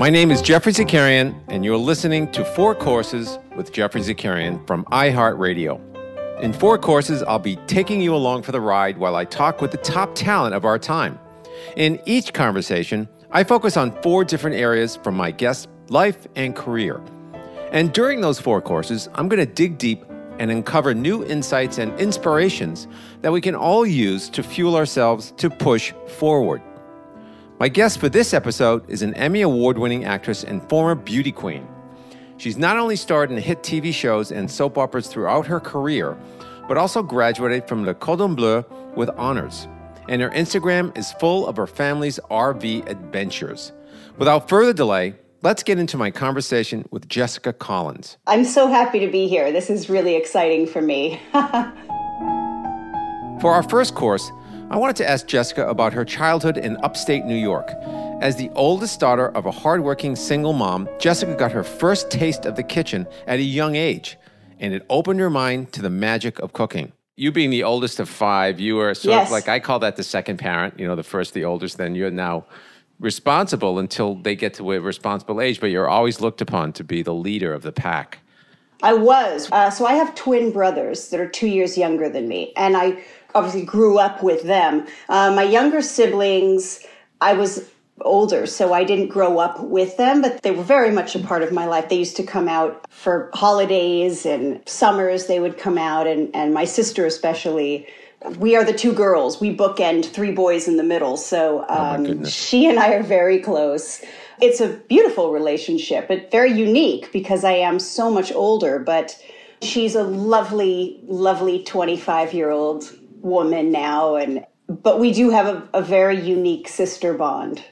My name is Geoffrey Zakarian, and you're listening to Four Courses with Geoffrey Zakarian from iHeartRadio. In Four Courses, I'll be taking you along for the ride while I talk with the top talent of our time. In each conversation, I focus on four different areas from my guest's life and career. And during those four courses, I'm going to dig deep and uncover new insights and inspirations that we can all use to fuel ourselves to push forward. My guest for this episode is an Emmy Award winning actress and former beauty queen. She's not only starred in hit TV shows and soap operas throughout her career, but also graduated from Le Cordon Bleu with honors. And her Instagram is full of her family's RV adventures. Without further delay, let's get into my conversation with Jessica Collins. I'm so happy to be here. This is really exciting for me. For our first course, I wanted to ask Jessica about her childhood in upstate New York. As the oldest daughter of a hardworking single mom, Jessica got her first taste of the kitchen at a young age, and it opened her mind to the magic of cooking. You being the oldest of five, you were sort Yes. of like I call that the second parent, you know, the first, the oldest, then you're now responsible until they get to a responsible age, but you're always looked upon to be the leader of the pack. I was. Uh, so I have twin brothers that are two years younger than me, and I obviously grew up with them. Uh, my younger siblings, I was older, so I didn't grow up with them, but they were very much a part of my life. They used to come out for holidays and summers, they would come out, and, and my sister especially. We are the two girls. We bookend three boys in the middle. So um, goodness. she and I are very close. It's a beautiful relationship, but very unique because I am so much older. But she's a lovely, lovely 25 year old woman now. And but we do have a, a very unique sister bond.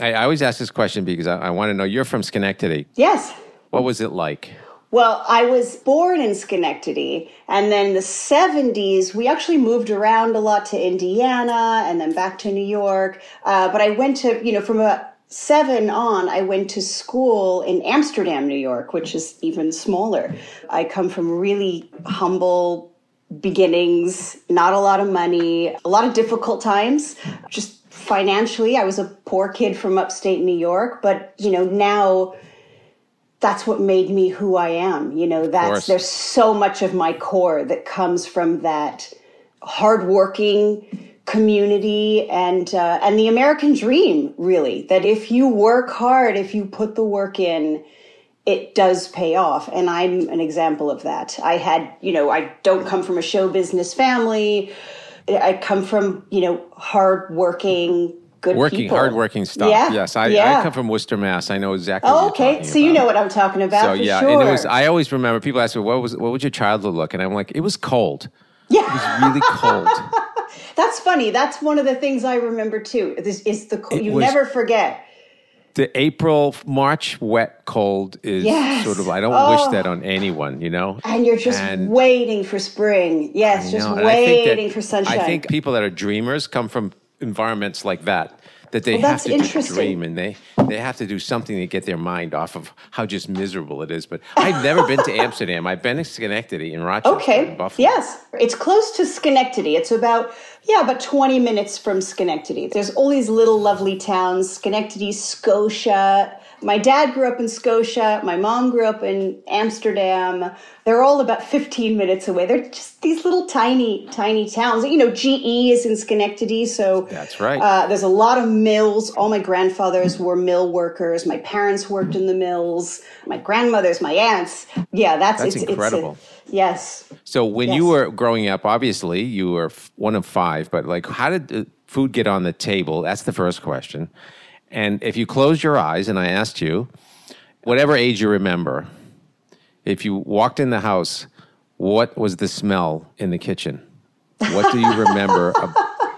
I, I always ask this question because I, I want to know you're from Schenectady. Yes. What was it like? Well, I was born in Schenectady, and then the 70s, we actually moved around a lot to Indiana and then back to New York. Uh, but I went to, you know, from about seven on, I went to school in Amsterdam, New York, which is even smaller. I come from really humble beginnings, not a lot of money, a lot of difficult times, just financially. I was a poor kid from upstate New York, but, you know, now that's what made me who I am. You know, that's there's so much of my core that comes from that hardworking community and uh, and the American dream. Really, that if you work hard, if you put the work in, it does pay off. And I'm an example of that. I had, you know, I don't come from a show business family. I come from, you know, hardworking, good Working, people. hardworking stuff. Yeah. Yes, I, yeah. I come from Worcester, Mass. I know exactly. Oh, okay. So you know what I'm talking about. So yeah, sure. and it was. I always remember people ask me, "What was? What would your childhood look?" And I'm like, "It was cold. yeah. It was really cold." That's funny. That's one of the things I remember too. This is the It you was- never forget. The April, March wet cold is Yes. sort of. I don't Oh. wish that oh. on anyone. You know. And you're just And- waiting for spring. Yes, just know, and I think that- waiting for sunshine. I think people that are dreamers come from environments like that. That they Well, have to dream and they they have to do something to get their mind off of how just miserable it is. But I've never been to Amsterdam. I've been to Schenectady in Rochester. Okay. Buffalo. Yes. It's close to Schenectady. It's about, yeah, about 20 minutes from Schenectady. There's all these little lovely towns Schenectady, Scotia. My dad grew up in Scotia. My mom grew up in Amsterdam. They're all about 15 minutes away. They're just these little tiny, tiny towns. You know, GE is in Schenectady. So That's right. Uh, there's a lot of mills. All my grandfathers were mill workers. My parents worked in the mills. My grandmothers, my aunts. Yeah, that's, That's it's, incredible. It's a, yes. So when you were growing up, obviously you were one of five, but like, how did food get on the table? That's the first question. And if you closed your eyes and I asked you, whatever age you remember, if you walked in the house, what was the smell in the kitchen? What do you remember of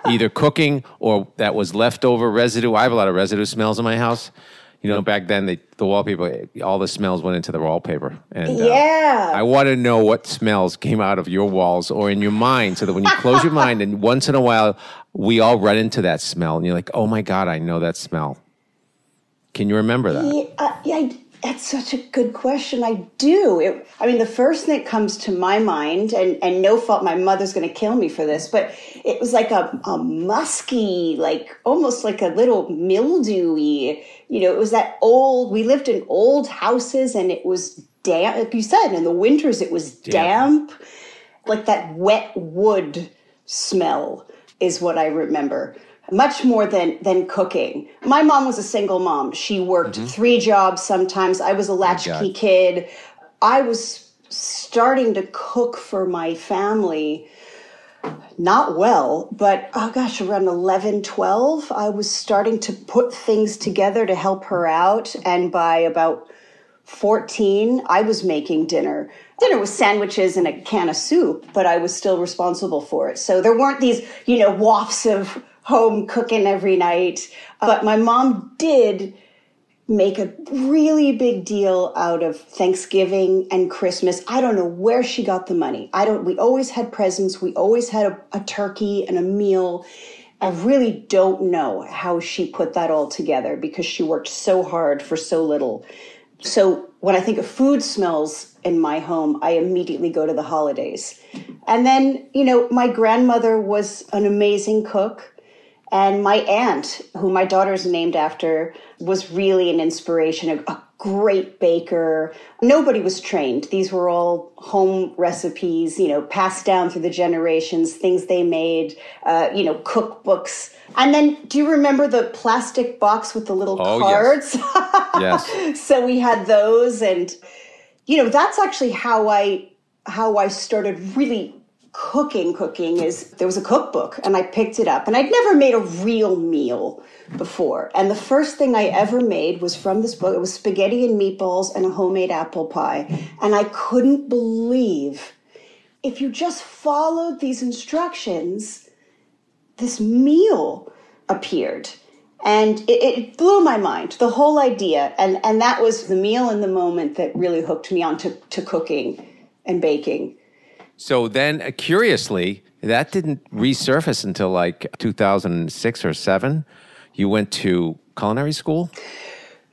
either cooking or that was leftover residue? I have a lot of residue smells in my house. You know, back then they, the wallpaper, all the smells went into the wallpaper. And uh, Yeah. I want to know what smells came out of your walls or in your mind so that when you close your mind and once in a while we all run into that smell and you're like, oh my God, I know that smell. Can you remember that? Yeah, uh, yeah, I- that's such a good question. I do. It, I mean, the first thing that comes to my mind, and, and no fault, my mother's going to kill me for this, but it was like a, a musky, like almost like a little mildewy. You know, it was that old. We lived in old houses, and it was damp. Like you said, in the winters, it was damp, like that wet wood smell is what I remember. Much more than than cooking. My mom was a single mom. She worked mm-hmm. three jobs sometimes. I was a latchkey kid. I was starting to cook for my family not well, but oh gosh, around 11, 12, I was starting to put things together to help her out. And by about 14, I was making dinner. Dinner was sandwiches and a can of soup, but I was still responsible for it. So there weren't these, you know, wafts of home cooking every night. But my mom did make a really big deal out of Thanksgiving and Christmas. I don't know where she got the money. I don't we always had presents, we always had a, a turkey and a meal. I really don't know how she put that all together because she worked so hard for so little. So when I think of food smells in my home, I immediately go to the holidays. And then, you know, my grandmother was an amazing cook. And my aunt, who my daughter's named after, was really an inspiration, a, great baker. Nobody was trained. These were all home recipes, you know, passed down through the generations, things they made, uh, you know, cookbooks. And then, do you remember the plastic box with the little Oh, cards? Yes. so we had those and you know that's actually how i how i started really cooking cooking is there was a cookbook and i picked it up and i'd never made a real meal before. And the first thing i ever made was from this book it was spaghetti and meatballs and a homemade apple pie. And i couldn't believe if you just followed these instructions this meal appeared. And it, it blew my mind the whole idea. And and that was the meal in the moment that really hooked me on to, to cooking and baking So then, uh, curiously, that didn't resurface until like 2006 or seven. You went to culinary school.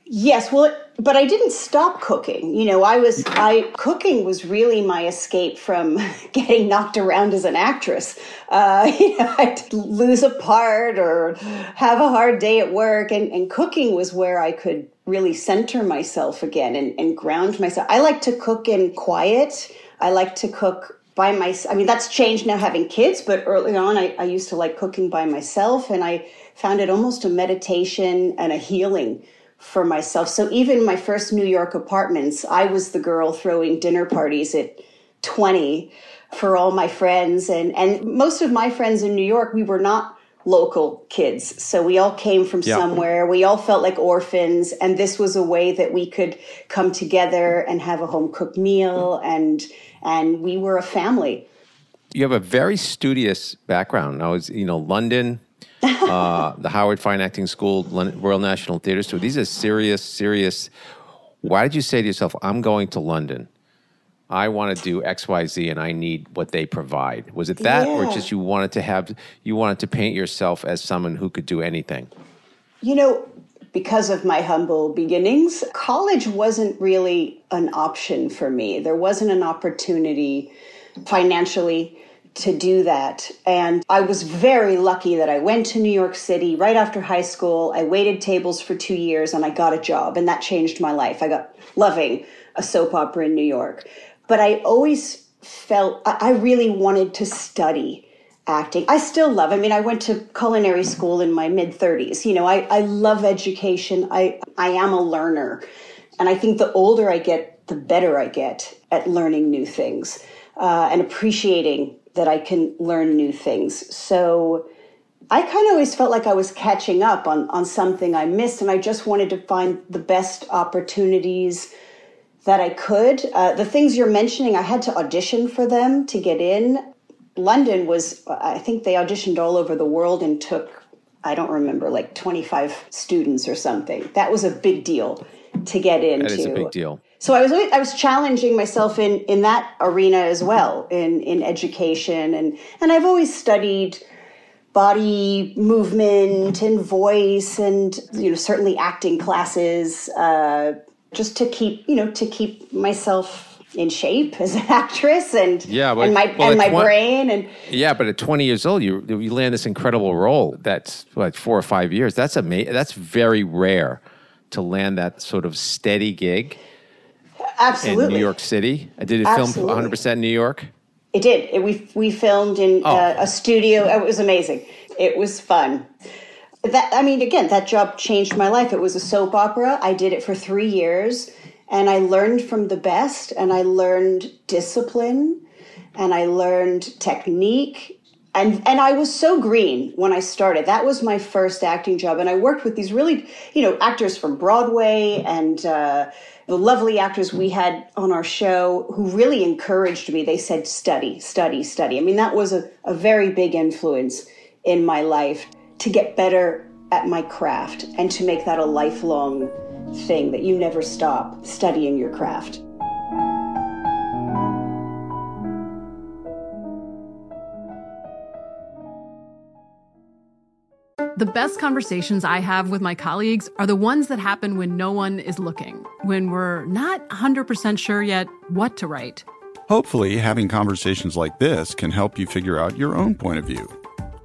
yes well but i didn't stop cooking. You know i was i cooking was really my escape from getting knocked around as an actress. Uh, you know i'd lose a part or have a hard day at work and, and cooking was where i could really center myself again and, and ground myself. I like to cook in quiet. I like to cook by myself i mean that's changed now having kids but early on I, I used to like cooking by myself and i found it almost a meditation and a healing for myself. So even my first New York apartments, I was the girl throwing dinner parties at 20 for all my friends. And, and most of my friends in New York, we were not local kids. So we all came from Yeah. somewhere. We all felt like orphans. And this was a way that we could come together and have a home cooked meal. And, and we were a family. You have a very studious background. I was, you know, London, uh, the Howard Fine Acting School, Lon- Royal National Theatre School. These are serious, serious. Why did you say to yourself, I'm going to London? I want to do X, Y, Z, and I need what they provide. Was it that, or just you wanted to have, you wanted to paint yourself as someone who could do anything? You know, because of my humble beginnings, college wasn't really an option for me. There wasn't an opportunity financially to do that. And I was very lucky that I went to New York City right after high school. I waited tables for two years and I got a job, and that changed my life. I got loving a soap opera in New York. But I always felt I really wanted to study acting. I still love. I mean, I went to culinary school in my mid 30s. You know, I, I love education. I I am a learner. And I think the older I get, the better I get at learning new things uh, and appreciating that I can learn new things. So I kind of always felt like I was catching up on, on something I missed, and I just wanted to find the best opportunities that I could. Uh, the things you're mentioning, I had to audition for them to get in. London was, I think they auditioned all over the world and took, I don't remember, like 25 students or something. That was a big deal to get into. That is a big deal. So I was I was challenging myself in in that arena as well in in education and and I've always studied body movement and voice and you know certainly acting classes uh, just to keep you know to keep myself in shape as an actress and Yeah, but- and my well, and my brain and Yeah, but at 20 years old, you you land this incredible role. That's like four or five years. That's amazing. That's very rare to land that sort of steady gig absolutely in New York City. I did it film 100 percent New York. It did. It, we we filmed in Oh. uh, a studio. It was amazing. It was fun. That I mean, again, that job changed my life. It was a soap opera. I did it for three years, and I learned from the best. And I learned discipline, and I learned technique. And and I was so green when I started. That was my first acting job, and I worked with these really, you know, actors from Broadway and. Uh, the lovely actors we had on our show who really encouraged me. They said, study, study, study. I mean, that was a, a very big influence in my life to get better at my craft and to make that a lifelong thing that you never stop studying your craft. The best conversations I have with my colleagues are the ones that happen when no one is looking, when we're not 100% sure yet what to write. Hopefully, having conversations like this can help you figure out your own point of view.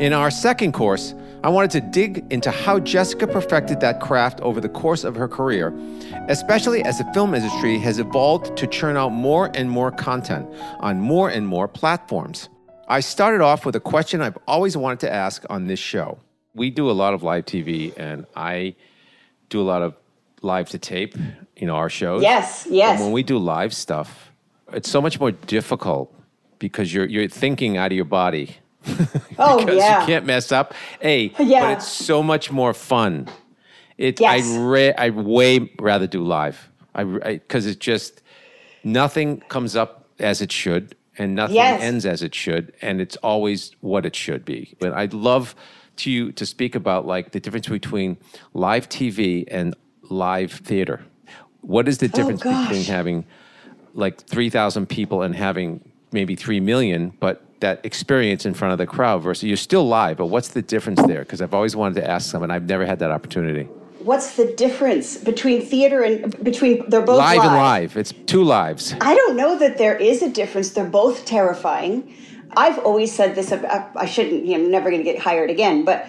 In our second course, I wanted to dig into how Jessica perfected that craft over the course of her career, especially as the film industry has evolved to churn out more and more content on more and more platforms. I started off with a question I've always wanted to ask on this show. We do a lot of live TV, and I do a lot of live to tape, you know, our shows. Yes, yes. And when we do live stuff, it's so much more difficult because you're you're thinking out of your body Oh because yeah. you can't mess up. A, Yeah. but it's so much more fun. It Yes. I ra- I way rather do live. I because it's just nothing comes up as it should, and nothing Yes. ends as it should, and it's always what it should be. But I'd love to you to speak about like the difference between live TV and live theater. What is the oh, difference gosh. between having like 3,000 people and having maybe 3 million, but that experience in front of the crowd versus you're still live, but what's the difference there? Because I've always wanted to ask someone, I've never had that opportunity. What's the difference between theater and between they're both live, and live. It's two lives. I don't know that there is a difference. They're both terrifying. I've always said this. I, shouldn't. You know, I'm never going to get hired again. But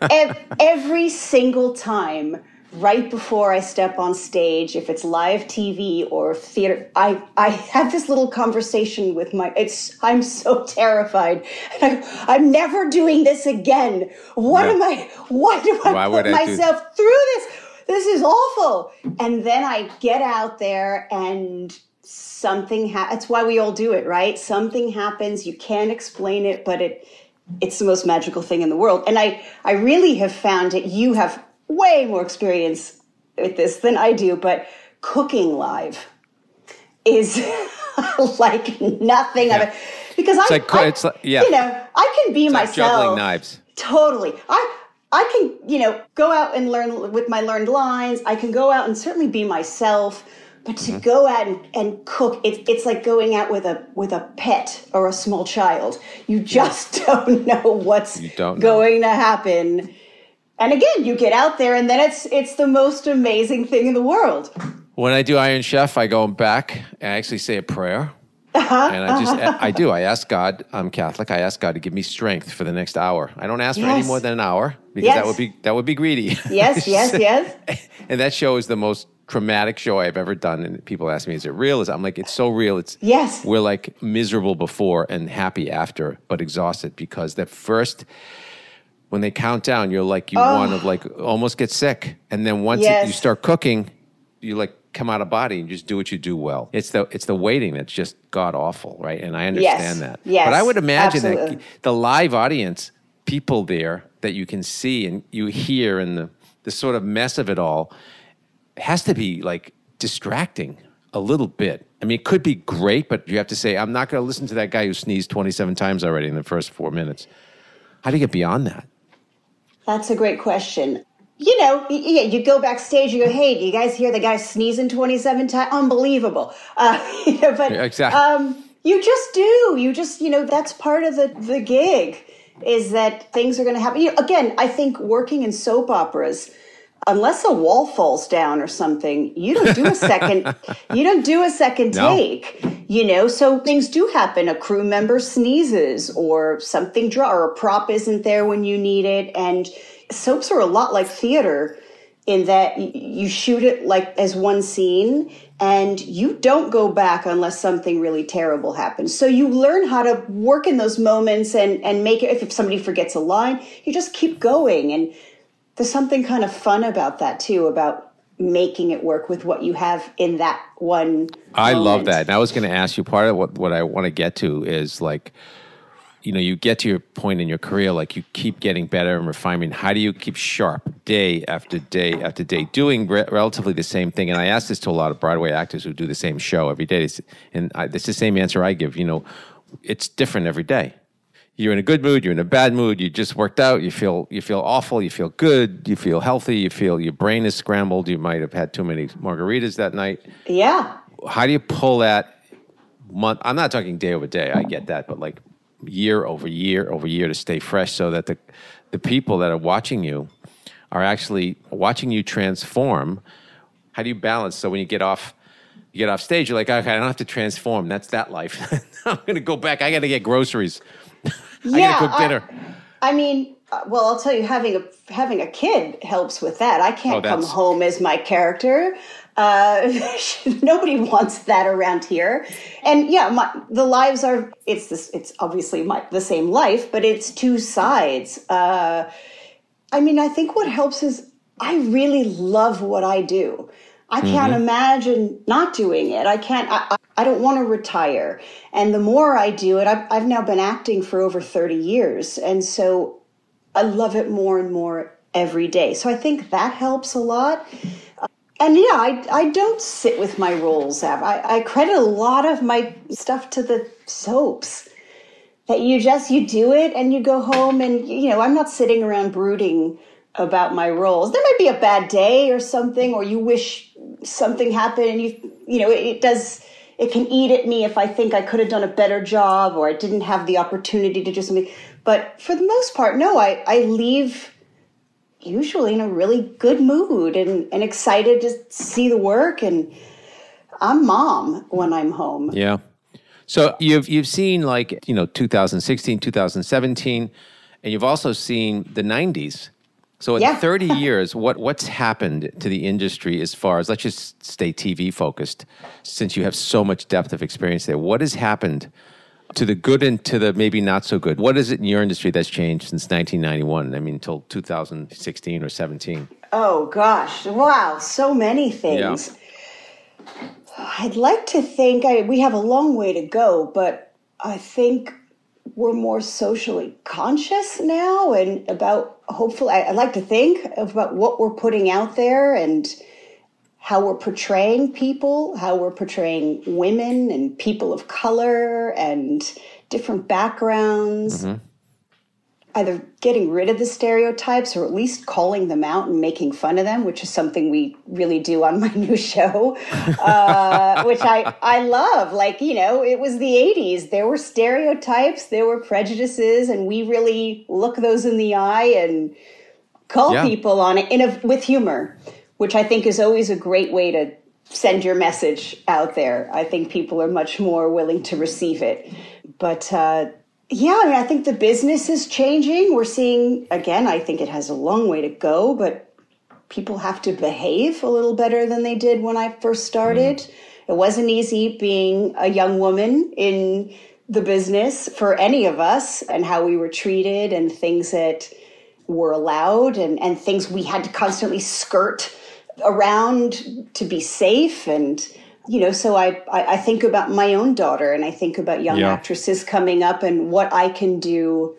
ev- every single time, right before I step on stage, if it's live TV or theater, I I have this little conversation with my. It's I'm so terrified. I, I'm never doing this again. What Yeah. am I? Why do I Why put would I do- myself through this? This is awful. And then I get out there and something ha- that's why we all do it right something happens you can't explain it but it it's the most magical thing in the world and i i really have found it you have way more experience with this than i do but cooking live is like nothing of it because It's I, like- I it's like- yeah. you know i can be It's like myself juggling knives. Totally. I I can, you know, go out and learn with my learned lines. I can go out and certainly be myself. But to mm-hmm. go out and, and cook, it's it's like going out with a with a pet or a small child. You just don't know what's don't know. going to happen. And again, you get out there, and then it's it's the most amazing thing in the world. When I do Iron Chef, I go back and I actually say a prayer. Uh-huh, And I just, I do. I ask God, I'm Catholic. I ask God to give me strength for the next hour. I don't ask for any more than an hour because that would be that would be greedy. Yes, yes, yes. and that show is the most traumatic show I've ever done. And people ask me, "Is it real?" Is I'm like, "It's so real. It's Yes. We're like miserable before and happy after, but exhausted because that first." When they count down, you're like you Oh. want to oh. like almost get sick, and then once it- you start cooking, you like come out of body and just do what you do well. It's the it's the waiting that's just god awful, right? And I understand that. Yes, but I would imagine absolutely. that the live audience, people there that you can see and you hear, and the the sort of mess of it all has to be like distracting a little bit. I mean, it could be great, but you have to say, I'm not going to listen to that guy who sneezed 27 times already in the first four minutes. How do you get beyond that? That's a great question. You know, yeah, you go backstage, you go, hey, do you guys hear the guy sneezing 27 times? Unbelievable. Uh, you know, but Yeah, exactly. um, You just do. You just, you know, that's part of the, the gig is that things are going to happen. You know, again, I think working in soap operas, unless a wall falls down or something, you don't do a second, you don't do a second No. take, you know, so things do happen. A crew member sneezes or something draw or a prop isn't there when you need it. And soaps are a lot like theater in that you shoot it like as one scene and you don't go back unless something really terrible happens. So you learn how to work in those moments and, and make it, if, if somebody forgets a line, you just keep going. And there's something kind of fun about that too, about making it work with what you have in that one. I love that. And I was going to ask you part of what, what I want to get to is like, you know, you get to your point in your career, like you keep getting better and refining How do you keep sharp day after day after day, doing re- relatively the same thing? And I ask this to a lot of Broadway actors who do the same show every day. It's- And I, it's the same answer I give. You know, it's different every day. You're in a good mood. You're in a bad mood. You just worked out. You feel you feel awful. You feel good. You feel healthy. You feel your brain is scrambled. You might have had too many margaritas that night Yeah. how do you pull that month i'm not talking day over day i get that but like year over year over year to stay fresh so that the the people that are watching you are actually watching you transform how do you balance so when you get off you get off stage you're like okay i don't have to transform that's that life i'm going to go back i got to get groceries i got to cook I- dinner I mean, uh, well, I'll tell you, having a having a kid helps with that. I can't Oh, come home as my character. Uh, nobody wants that around here. And yeah, my, the lives are. It's this. It's obviously my the same life, but it's two sides. Uh, I mean, I think what helps is I really love what I do. I can't imagine not doing it. I can't. I, I- don't want to retire. And the more I do it, I've, I've now been acting for over thirty years, and so I love it more and more every day. So I think that helps a lot. And yeah, I, I don't sit with my roles. I, I credit a lot of my stuff to the soaps. That you just you do it and you go home and you know I'm not sitting around brooding about my roles. There might be a bad day or something, or you wish something happened, and you you know it, it does. It can eat at me if I think I could have done a better job or I didn't have the opportunity to do something. But for the most part, no, I, I leave usually in a really good mood and, and excited to see the work. And I'm mom when I'm home. Yeah. So you've you've seen like you know 2016, 2017, and you've also seen the 90s. So in Yeah. 30 years, what what's happened to the industry as far as let's just stay TV focused, since you have so much depth of experience there. What has happened to the good and to the maybe not so good? What is it in your industry that's changed since 1991? I mean, until 2016 or 17. Oh gosh, wow, so many things. Yeah. I'd like to think I, we have a long way to go, but I think we're more socially conscious now and about hopefully I, I like to think about what we're putting out there and how we're portraying people, how we're portraying women and people of color and different backgrounds mm-hmm. Either getting rid of the stereotypes or at least calling them out and making fun of them, which is something we really do on my new show, uh, which I, I love. Like, you know, it was the 80s. There were stereotypes, there were prejudices, and we really look those in the eye and call Yeah. people on it in a, with humor, which I think is always a great way to send your message out there. I think people are much more willing to receive it. But uh, yeah, I mean, I think the business is changing. We're seeing, again, I think it has a long way to go, but people have to behave a little better than they did when I first started. Mm. It wasn't easy being a young woman in the business for any of us and how we were treated and things that were allowed and, and things we had to constantly skirt around to be safe and you know so I, I i think about my own daughter and i think about young Yeah. actresses coming up and what i can do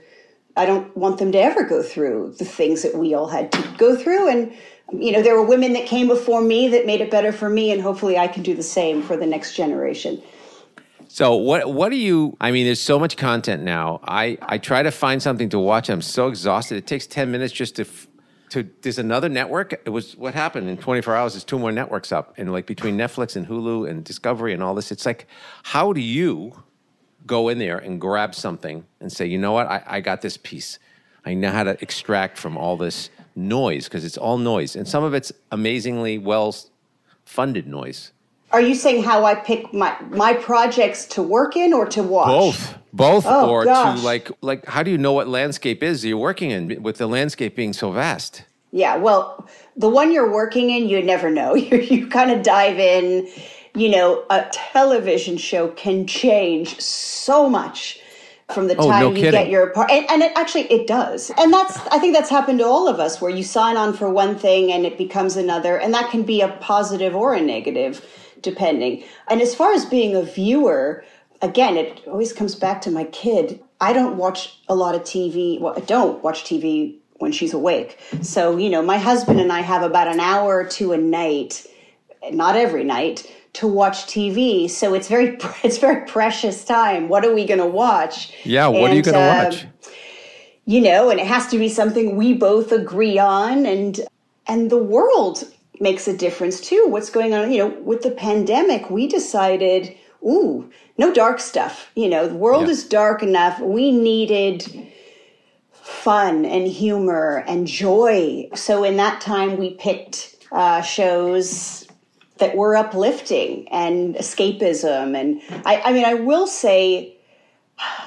i don't want them to ever go through the things that we all had to go through and you know there were women that came before me that made it better for me and hopefully i can do the same for the next generation So what what do you I mean there's so much content now. I I try to find something to watch. I'm so exhausted. It takes 10 minutes just to f- to there's another network. It was what happened in 24 hours there's two more networks up and like between Netflix and Hulu and Discovery and all this it's like how do you go in there and grab something and say, you know what, I, I got this piece. I know how to extract from all this noise because it's all noise. And some of it's amazingly well funded noise. Are you saying how I pick my my projects to work in or to watch? Both. Both Oh, or gosh. to like like how do you know what landscape is you're working in with the landscape being so vast? Yeah, well, the one you're working in, you never know. You, you kind of dive in. You know, a television show can change so much from the Oh, time no you kidding. get your part. And, and it actually, it does. And that's, I think that's happened to all of us where you sign on for one thing and it becomes another. And that can be a positive or a negative, depending. And as far as being a viewer, again, it always comes back to my kid. I don't watch a lot of TV. Well, I don't watch TV when she's awake. So, you know, my husband and I have about an hour or two a night, not every night, to watch TV. So it's very it's very precious time. What are we going to watch? Yeah, what are you going to uh, watch? You know, and it has to be something we both agree on and and the world makes a difference too. What's going on, you know, with the pandemic, we decided, ooh, no dark stuff. You know, the world is dark enough. We needed fun and humor and joy. So in that time, we picked uh, shows that were uplifting and escapism. And I, I mean, I will say,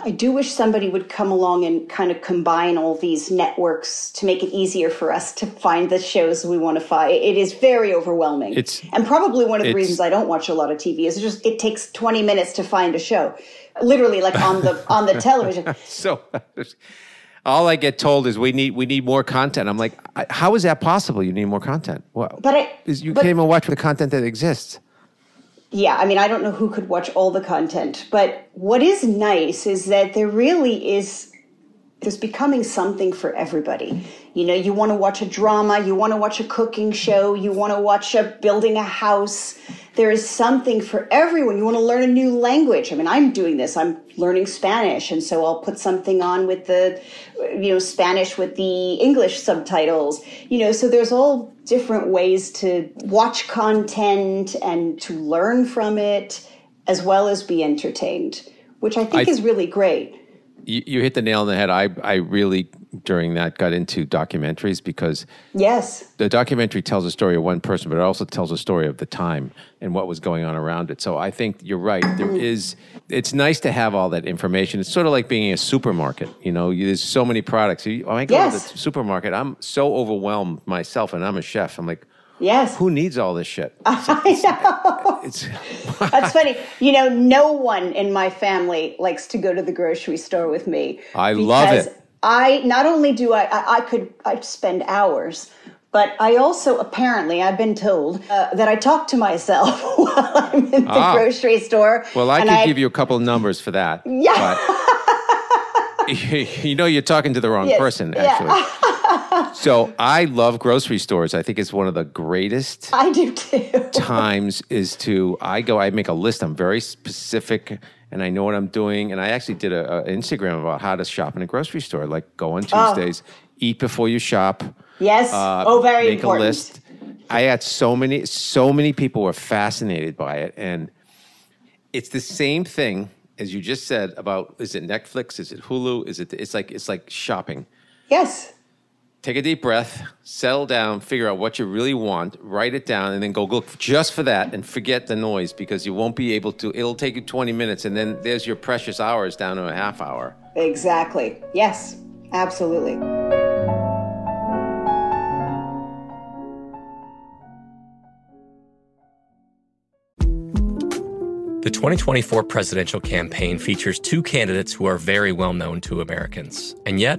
I do wish somebody would come along and kind of combine all these networks to make it easier for us to find the shows we want to find. It is very overwhelming. It's- and probably one of the reasons I don't watch a lot of TV is just it takes 20 minutes to find a show. Literally like on the on the television. so all I get told is we need we need more content. I'm like, how is that possible? You need more content. Well, But I is you but- can't even watch the content that exists. Yeah, I mean, I don't know who could watch all the content, but what is nice is that there really is there's becoming something for everybody. You know, you want to watch a drama, you want to watch a cooking show, you want to watch a building a house. There is something for everyone. You want to learn a new language. I mean, I'm doing this. I'm learning Spanish, and so I'll put something on with the you know, Spanish with the English subtitles. You know, so there's all different ways to watch content and to learn from it as well as be entertained, which I think I- is really great. You, you hit the nail on the head. I I really during that got into documentaries because Yes. the documentary tells a story of one person, but it also tells a story of the time and what was going on around it. So I think you're right. There mm. is. It's nice to have all that information. It's sort of like being in a supermarket. You know, you, there's so many products. You, oh when I go Yes. to the supermarket, I'm so overwhelmed myself, and I'm a chef. I'm like, Yes. who needs all this shit? I know. It's That's funny. You know, no one in my family likes to go to the grocery store with me. I love it. I not only do I, I, I could I spend hours, but I also apparently I've been told uh, that I talk to myself while I'm in the Ah. grocery store. Well, I could give you a couple of numbers for that. Yeah. But you know, you're talking to the wrong Yes, person, yeah. actually. so I love grocery stores. I think it's one of the greatest I do too. times is to I go, I make a list. I'm very specific and I know what I'm doing. And I actually did a, a Instagram about how to shop in a grocery store. Like go on Oh. Tuesdays, eat before you shop. Yes. uh, oh, very make important. a list. I had so many, so many people were fascinated by it, and it's the same thing as you just said about is it Netflix, is it Hulu, is it? It's like it's like shopping. Yes. Take a deep breath, settle down, figure out what you really want, write it down, and then go look just for that and forget the noise because you won't be able to. It'll take you 20 minutes, and then there's your precious hours down to a half hour. Exactly. Yes. Absolutely. The 2024 presidential campaign features two candidates who are very well known to Americans. And yet,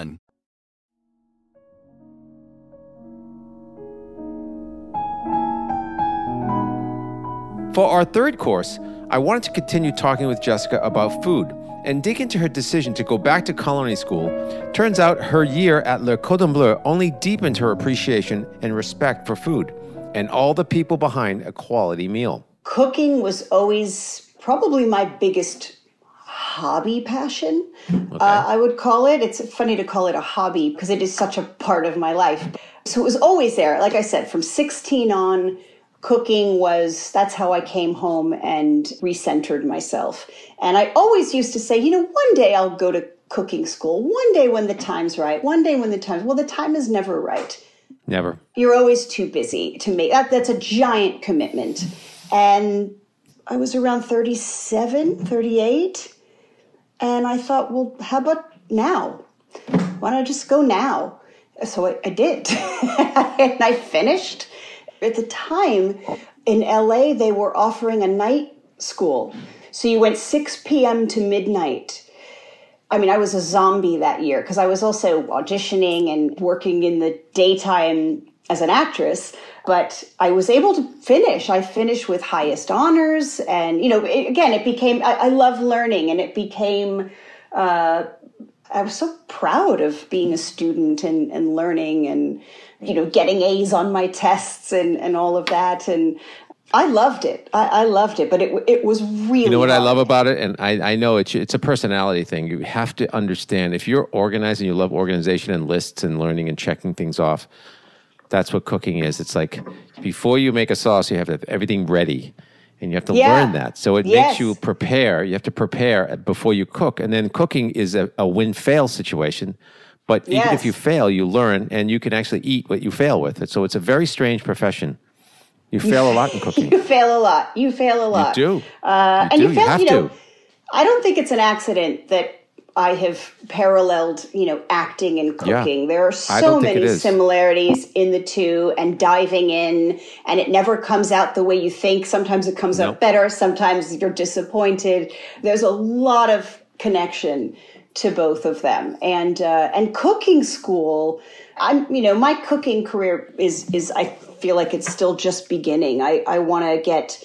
For our third course, I wanted to continue talking with Jessica about food and dig into her decision to go back to culinary school. Turns out her year at Le Cordon Bleu only deepened her appreciation and respect for food and all the people behind a quality meal. Cooking was always probably my biggest hobby passion, okay. uh, I would call it. It's funny to call it a hobby because it is such a part of my life. So it was always there. Like I said, from 16 on, cooking was that's how I came home and recentered myself. And I always used to say, you know, one day I'll go to cooking school. One day when the time's right. One day when the time well the time is never right. Never. You're always too busy to make that that's a giant commitment. And I was around 37, 38 and I thought, well, how about now? Why don't I just go now? So I, I did. and I finished at the time in LA, they were offering a night school. So you went 6 p.m. to midnight. I mean, I was a zombie that year because I was also auditioning and working in the daytime as an actress. But I was able to finish. I finished with highest honors. And, you know, it, again, it became, I, I love learning and it became, uh, I was so proud of being a student and, and learning and you know, getting A's on my tests and, and all of that. And I loved it. I, I loved it, but it, it was really. You know what hard. I love about it? And I, I know it's, it's a personality thing. You have to understand if you're organized and you love organization and lists and learning and checking things off, that's what cooking is. It's like before you make a sauce, you have to have everything ready and you have to Yeah. learn that. So it Yes. makes you prepare. You have to prepare before you cook. And then cooking is a, a win fail situation. But even if you fail, you learn and you can actually eat what you fail with. So it's a very strange profession. You fail a lot in cooking. You fail a lot. You fail a lot. do. Uh, You and do. you You fail, have you know, to. I don't think it's an accident that I have paralleled, you know, acting and Yeah. cooking. There are so many similarities in the two and diving in and it never comes out the way you think. Sometimes it comes Nope. out better, sometimes you're disappointed. There's a lot of connection to both of them. And uh, and cooking school, I'm you know, my cooking career is is I feel like it's still just beginning. I I want to get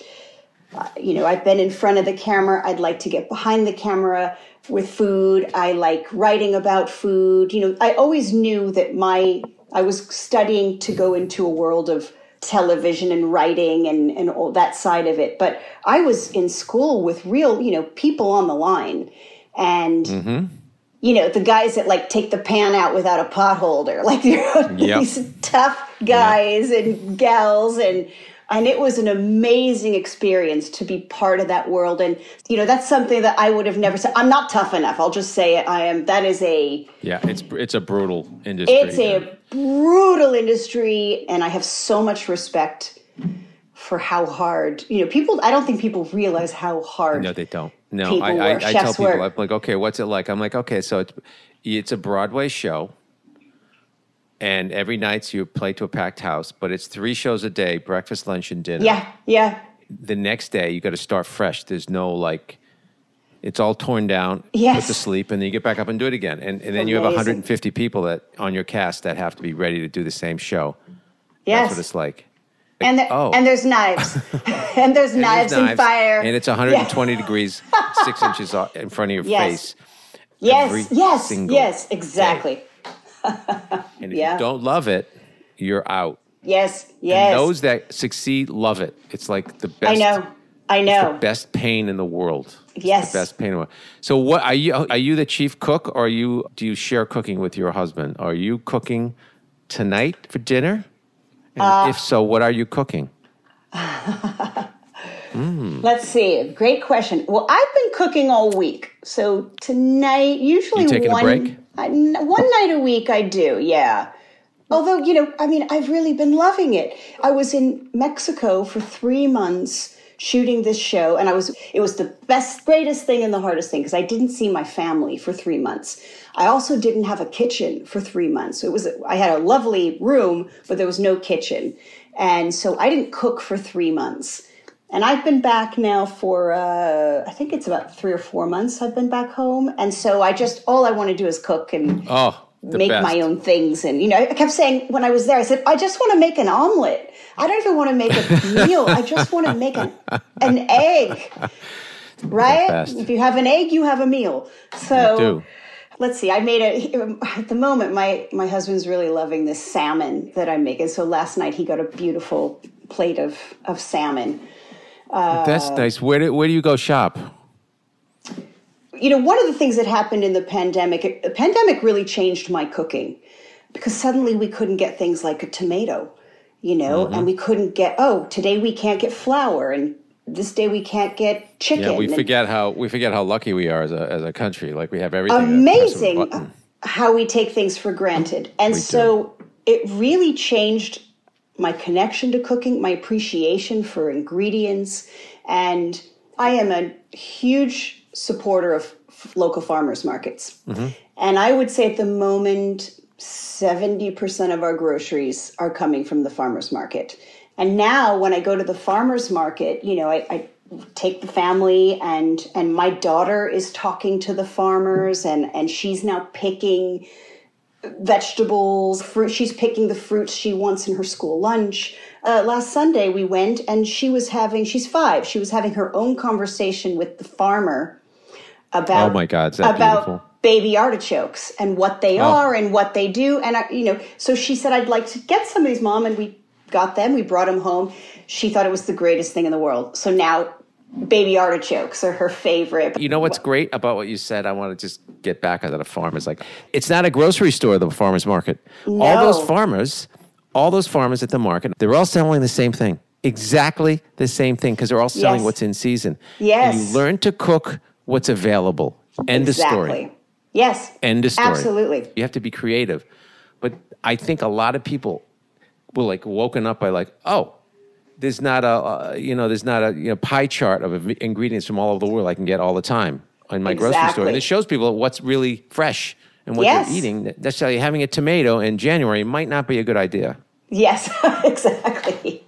uh, you know, I've been in front of the camera. I'd like to get behind the camera. with food. I like writing about food. You know, I always knew that my I was studying to go into a world of television and writing and, and all that side of it. But I was in school with real, you know, people on the line. And Mm-hmm. you know, the guys that like take the pan out without a pot holder, like Yep. these tough guys and gals. And and it was an amazing experience to be part of that world. And you know that's something that I would have never said. I'm not tough enough. I'll just say it. I am. That is a Yeah, it's it's a brutal industry. it's a brutal industry. And I have so much respect for how hard you know people I don't think people realize how hard No, they don't. No, I, I, I tell people, work. I'm like, okay, what's it like? I'm like, okay, so it's it's a Broadway show, and every night you play to a packed house, but it's three shows a day: breakfast, lunch, and dinner. yeah yeah The next day, you got to start fresh. There's no like, it's all torn down, Yes. put to sleep, and then you get back up and do it again. And and then you have 150 people that on your cast that have to be ready to do the same show. yes That's what it's like. And there, oh. and there's knives and there's And knives there's and fire and it's 120 degrees, six inches in front of your Yes. face. yes yes yes exactly And if Yeah. you don't love it, you're out. yes yes And those that succeed love it. It's like the best. I know I know The best pain in the world. It's Yes. The best pain in the world. So what are you are you the chief cook or are you do you share cooking with your husband? Are you cooking tonight for dinner? Uh, if so, what are you cooking? Let's see. Great question. Well, I've been cooking all week. So tonight, usually You taking a one, break? I, one night a week I do, yeah. Although, you know, I mean, I've really been loving it. I was in Mexico for three months shooting this show, and I was, it was the best, greatest thing and the hardest thing because I didn't see my family for three months. I also didn't have a kitchen for three months. It was, I had a lovely room, but there was no kitchen. And so I didn't cook for three months. And I've been back now for, uh, I think it's about three or four months I've been back home. And so I just, all I want to do is cook and Oh, make best. my own things. And, you know, I kept saying when I was there, I said, I just want to make an omelet. I don't even want to make a meal. I just want to make an, an egg. Right? If you have an egg, you have a meal. So let's see i made it at the moment my my husband's really loving this salmon that i'm making so last night he got a beautiful plate of of salmon That's uh, nice. Where do where do you go shop? you know one of the things that happened in the pandemic the pandemic really changed my cooking because suddenly we couldn't get things like a tomato you know Mm-hmm. and we couldn't get oh today we can't get flour and this day we can't get chicken Yeah, we and- forget how we forget how lucky we are as a as a country. Like we have everything. at the press of a amazing how we take things for granted. And so it really changed my connection to cooking, my appreciation for ingredients. And I am a huge supporter of f- local farmers markets. And I would say at the moment, 70% of our groceries are coming from the farmers market. And now when I go to the farmers market, you know, I, I take the family and and my daughter is talking to the farmers and and she's now picking vegetables fruit she's picking the fruits she wants in her school lunch uh, last sunday we went and she was having she's five she was having her own conversation with the farmer about Oh my God, is that about beautiful? Baby artichokes and what they Oh. are and what they do and I, you know so she said i'd like to get some of these mom and we got them we brought them home she thought it was the greatest thing in the world so now baby artichokes are her favorite You know what's great about what you said? I want to just get back onto the farmers. Like, it's not a grocery store, the farmers market. All those farmers, all those farmers at the market, they're all selling the same thing. Exactly the same thing because they're all selling Yes. what's in season. Yes. And you learn to cook what's available. End of story. Exactly yes End of story. absolutely You have to be creative. But I think a lot of people were like woken up by like, oh, there's not a uh, you know there's not a you know pie chart of ingredients from all over the world I can get all the time in my grocery store, Exactly. and it shows people what's really fresh and what Yes. they're eating. That's how you having a tomato in January might not be a good idea. Yes, exactly.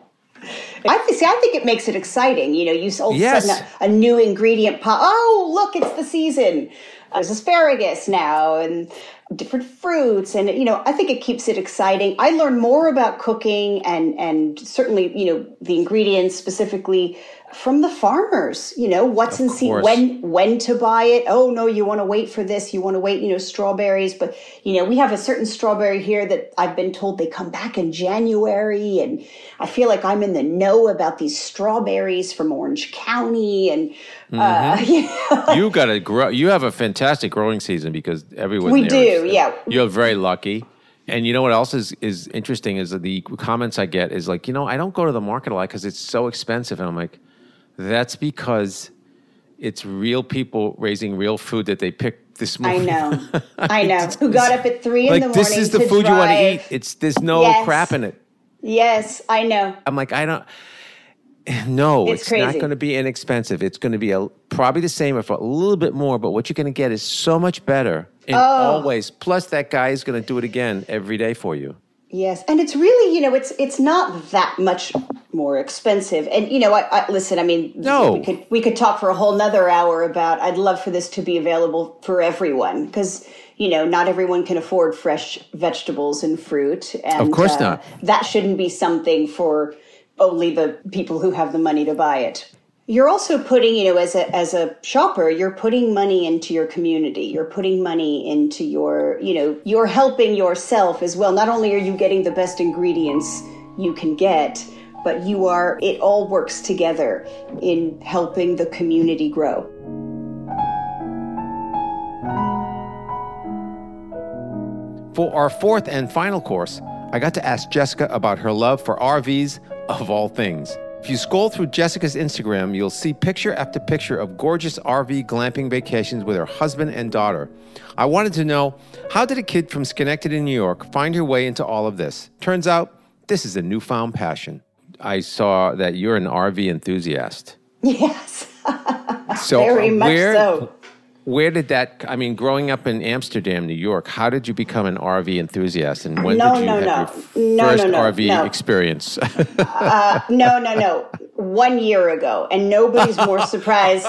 I see, I think it makes it exciting. You know, you all Yes. sudden a, a new ingredient pop. Oh, look, it's the season. There's asparagus now and different fruits, and you know, I think it keeps it exciting. I learn more about cooking and and certainly you know the ingredients specifically from the farmers you know what's Of in season when when to buy it oh no you want to wait for this you want to wait you know strawberries but you know we have a certain strawberry here that i've been told they come back in january and i feel like i'm in the know about these strawberries from orange county and uh, Mhm. you got to grow. You have a fantastic growing season because everyone We do, is- yeah. You're very lucky. And you know what else is is interesting is that the comments I get is like, you know, I don't go to the market a lot because it's so expensive, and I'm like, that's because it's real people raising real food that they picked this morning. i know i know who got up at three in the morning this is the food you want to eat. It's there's no Yes. crap in it. yes i know I'm like, I don't. No, It's it's, not going to be inexpensive. It's going to be a, probably the same, if a little bit more. But what you're going to get is so much better in Oh. all ways. Plus, that guy is going to do it again every day for you. Yes, and it's really you know it's it's not that much more expensive. And you know, I, I listen. I mean, No. we could we could talk for a whole nother hour about. I'd love for this to be available for everyone because you know not everyone can afford fresh vegetables and fruit. And, Of course uh, not. That shouldn't be something for only the people who have the money to buy it. You're also putting, you know, as a as a shopper, you're putting money into your community. You're putting money into your, you know, you're helping yourself as well. Not only are you getting the best ingredients you can get, but you are it all works together in helping the community grow. For our fourth and final course, I got to ask Jessica about her love for RVs of all things. If you scroll through Jessica's Instagram, you'll see picture after picture of gorgeous RV glamping vacations with her husband and daughter. I wanted to know how did a kid from Schenectady, New York, find her way into all of this? Turns out this is a newfound passion. I saw that you're an RV enthusiast. Yes. So Very uh, much where, so. Where did that? I mean, growing up in Amsterdam, New York, how did you become an RV enthusiast, and when No, did you no, have no. your first no, no, RV no. experience? Uh, no, no, no. One year ago, and nobody's more surprised.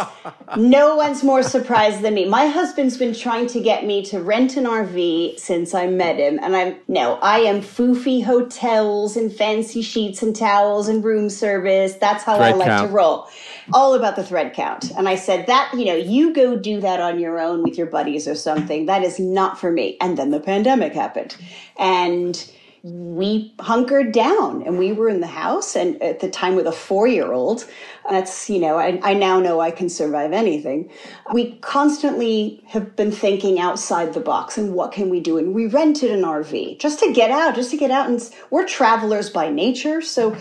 No one's more surprised than me. My husband's been trying to get me to rent an RV since I met him, and I'm no, I am foofy hotels and fancy sheets and towels and room service. That's how I like count. to roll. All about the thread count. And I said that you know you go do that on your own with your buddies or something. That is not for me. And then the pandemic happened, and we hunkered down and we were in the house and at the time with a four-year-old that's you know I, I now know i can survive anything. We constantly have been thinking outside the box and what can we do? And we rented an rv just to get out just to get out. And we're travelers by nature so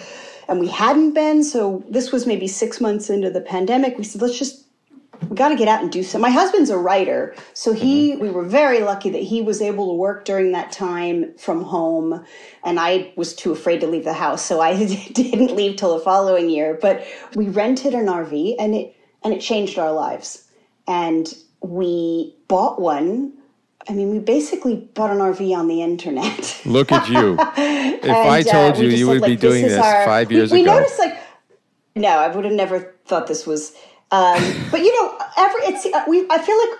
and we hadn't been. So this was maybe six months into the pandemic. We said let's just we got to get out and do some. My husband's a writer, so he we were very lucky that he was able to work during that time from home, and I was too afraid to leave the house, so I didn't leave till the following year. But we rented an RV, and it and it changed our lives, and we bought one. I mean, we basically bought an RV on the internet. Look at you! If And, I uh, told we you, you would be like, doing is this our- five we- years we ago. We noticed like no, I would have never thought this was. Um, but you know, every it's uh, we. I feel like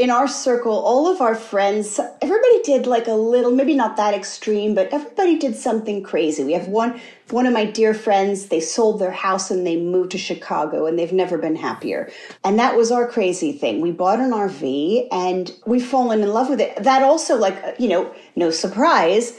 in our circle, all of our friends, everybody did like a little, maybe not that extreme, but everybody did something crazy. We have one one of my dear friends. They sold their house and they moved to Chicago, and they've never been happier. And that was our crazy thing. We bought an RV and we've fallen in love with it. That also, like you know, no surprise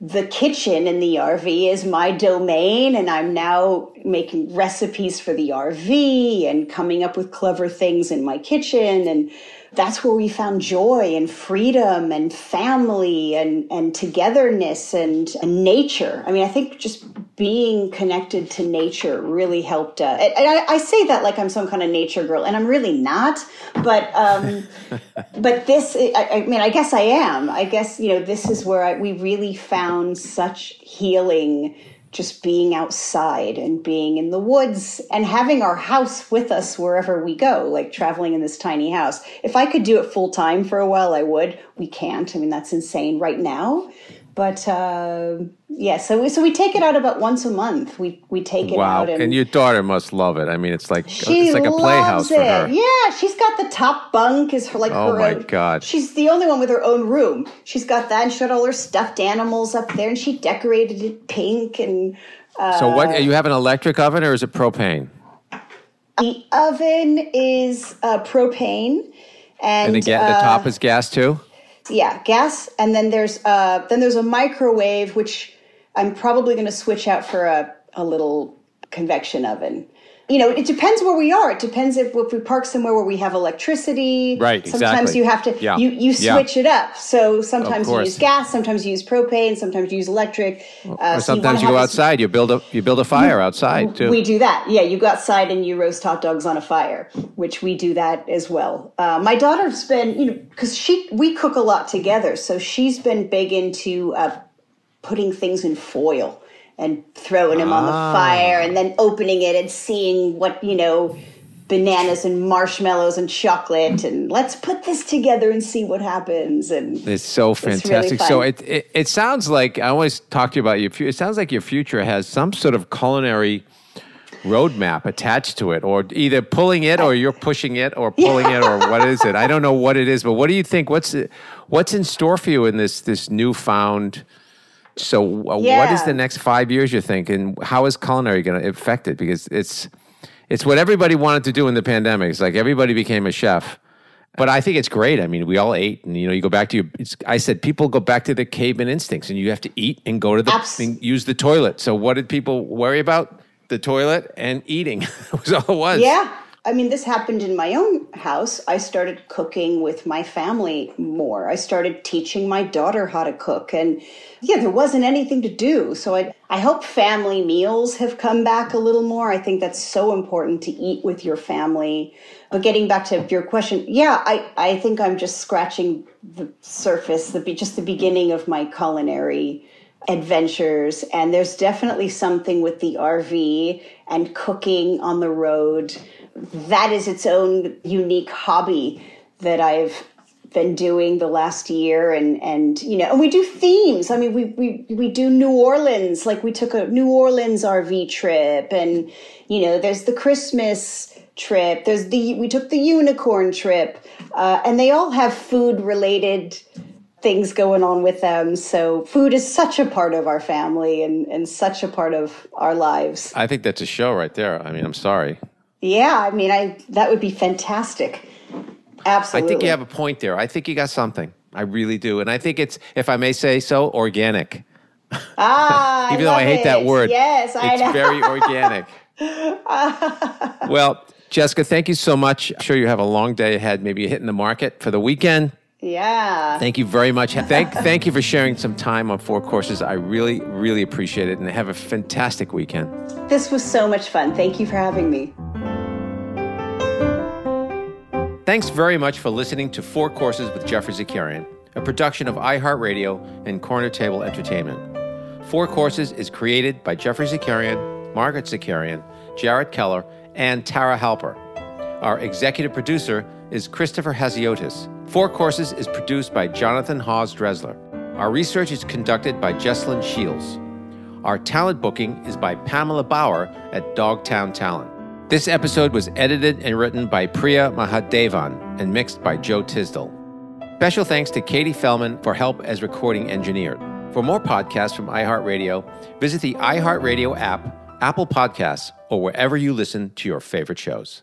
the kitchen in the RV is my domain, and I'm now making recipes for the RV and coming up with clever things in my kitchen. And that's where we found joy and freedom and family and, and togetherness and, and nature. I mean, I think just being connected to nature really helped. Uh, and I, I say that like I'm some kind of nature girl, and I'm really not. But um, but this, I, I mean, I guess I am. I guess you know, this is where I, we really found such healing. Just being outside and being in the woods and having our house with us wherever we go, like traveling in this tiny house. If I could do it full time for a while, I would. We can't. I mean, that's insane right now. But uh, yeah, so we, so we take it out about once a month. We we take it wow! out And, your daughter must love it. I mean, it's like it's like a playhouse for it. her. Yeah, she's got the top bunk is her like Oh her my own. God. She's the only one with her own room. She's got that, and she had all her stuffed animals up there, and she decorated it pink and. Uh, So, what? You have an electric oven or is it propane? The oven is uh, propane, and, And the uh, top is gas too. Yeah, gas, and then there's uh, then there's a microwave, which I'm probably going to switch out for a, a little convection oven. You know, it depends where we are. It depends if, if we park somewhere where we have electricity. Right, Sometimes exactly. you have to Yeah. you you Yeah. switch it up. So sometimes you use gas, sometimes you use propane, sometimes you use electric. Uh, or so sometimes you, have go this- outside. You build a you build a fire outside too. we do that. Yeah, you go outside and you roast hot dogs on a fire, which we do that as well. Uh, my daughter's been, you know, because she we cook a lot together, so she's been big into uh, putting things in foil and throwing them on the Ah. fire, and then opening it and seeing what you know. Bananas and marshmallows and chocolate, and let's put this together and see what happens. And It's so really fantastic. fun. so it, it it sounds like I always talk to you about your future. It sounds like your future has some sort of culinary roadmap attached to it, or either pulling it, or you're pushing it, or pulling it, or what is it? I don't know what it is, but what do you think? What's what's in store for you in this this newfound? So, uh, what is the next five years? You think, and how is culinary going to affect it? Because it's it's what everybody wanted to do in the pandemic. It's like everybody became a chef. But I think it's great. I mean, we all ate, and you know, you go back to your. It's, I said people go back to their caveman instincts, and you have to eat and go to the and use the toilet. So, what did people worry about? The toilet and eating was all it was. Yeah. I mean, this happened in my own house. I started cooking with my family more. I started teaching my daughter how to cook. And yeah, there wasn't anything to do. So I, I hope family meals have come back a little more. I think that's so important to eat with your family. But getting back to your question, yeah, I, I think I'm just scratching the surface, the, just the beginning of my culinary adventures. And there's definitely something with the RV and cooking on the road. That is its own unique hobby that I've been doing the last year and and you know and we do themes. I mean we we we do new orleans. Like we took a new orleans rv trip and you know there's the christmas trip. There's the we took the unicorn trip. Uh, and they all have food related things going on with them. So food is such a part of our family and and such a part of our lives. I think that's a show right there. I mean, I'm sorry. Yeah i mean i that would be fantastic absolutely I think you have a point there. I think you got something. I really do, and I think it's, if I may say so, organic. ah Even though I hate that word, yes i it's very organic. well, Jessica, thank you so much. I'm sure you have a long day ahead. Maybe you're hitting the market for the weekend. Yeah Thank you very much. Thank, thank you for sharing some time on Four Courses. I really, really appreciate it, and have a fantastic weekend. This was so much fun. Thank you for having me. Thanks very much for listening to Four Courses with Geoffrey Zakarian, a production of iHeartRadio and Corner Table Entertainment. Four Courses is created by Geoffrey Zakarian, Margaret Zakarian, Jarrett Keller, and Tara Halper. Our executive producer is Christopher Hasiotis. Four Courses is produced by Jonathan Hawes Dresler. Our research is conducted by Jesselyn Shields. Our talent booking is by Pamela Bauer at Dogtown Talent. This episode was edited and written by Priya Mahadevan and mixed by Joe Tisdale. Special thanks to Katie Fellman for help as recording engineer. For more podcasts from iHeartRadio, visit the iHeartRadio app, Apple Podcasts, or wherever you listen to your favorite shows.